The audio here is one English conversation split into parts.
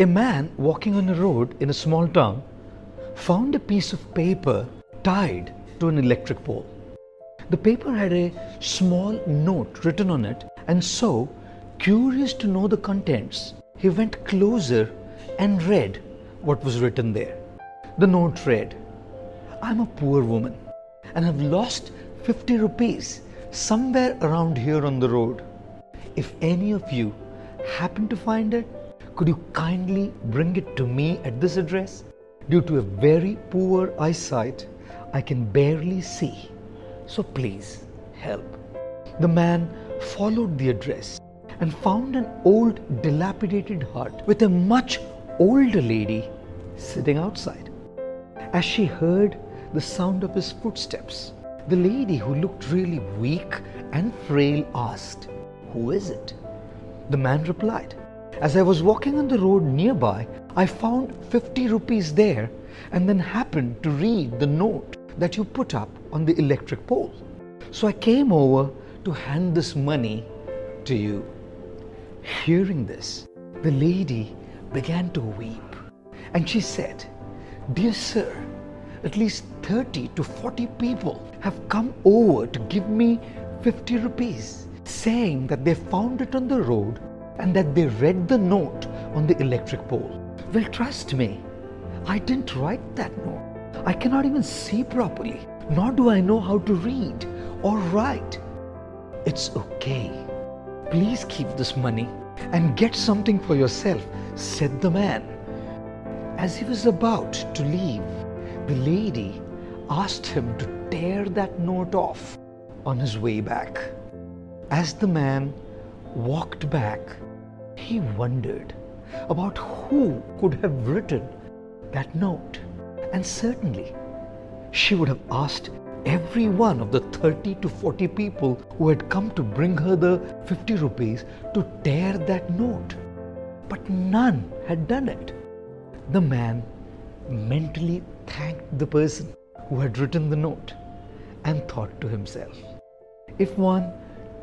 A man walking on a road in a small town found a piece of paper tied to an electric pole. The paper had a small note written on it, and so, curious to know the contents, he went closer and read what was written there. The note read, I'm a poor woman and have lost 50 rupees somewhere around here on the road. If any of you happen to find it, could you kindly bring it to me at this address? Due to a very poor eyesight, I can barely see. So please help. The man followed the address and found an old dilapidated hut with a much older lady sitting outside. As she heard the sound of his footsteps, the lady who looked really weak and frail asked, Who is it? The man replied, As I was walking on the road nearby, I found 50 rupees there and then happened to read the note that you put up on the electric pole. So I came over to hand this money to you. Hearing this, the lady began to weep and she said, Dear sir, at least 30 to 40 people have come over to give me 50 rupees, saying that they found it on the road and that they read the note on the electric pole. Well, trust me, I didn't write that note. I cannot even see properly, nor do I know how to read or write. It's okay. Please keep this money and get something for yourself, said the man. As he was about to leave, the lady asked him to tear that note off on his way back. As the man walked back, he wondered about who could have written that note. And certainly, she would have asked every one of the 30 to 40 people who had come to bring her the 50 rupees to tear that note. But none had done it. The man mentally thanked the person who had written the note and thought to himself, if one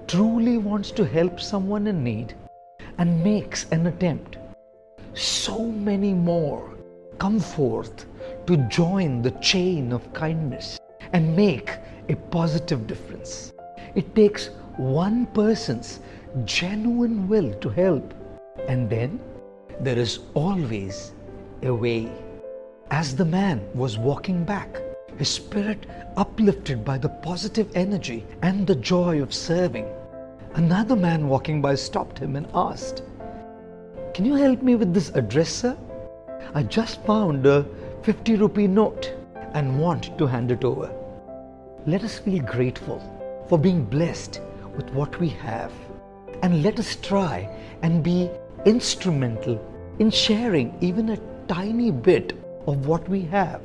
truly wants to help someone in need and makes an attempt, so many more come forth to join the chain of kindness and make a positive difference. It takes one person's genuine will to help, and then there is always a way. As the man was walking back, his spirit uplifted by the positive energy and the joy of serving, another man walking by stopped him and asked, Can you help me with this address, sir? I just found a 50 rupee note and want to hand it over. Let us feel grateful for being blessed with what we have and let us try and be instrumental in sharing even a tiny bit of what we have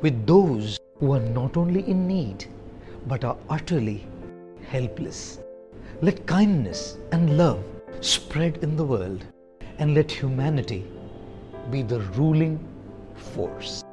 with those who are not only in need but are utterly helpless. Let kindness and love spread in the world and let humanity be the ruling force.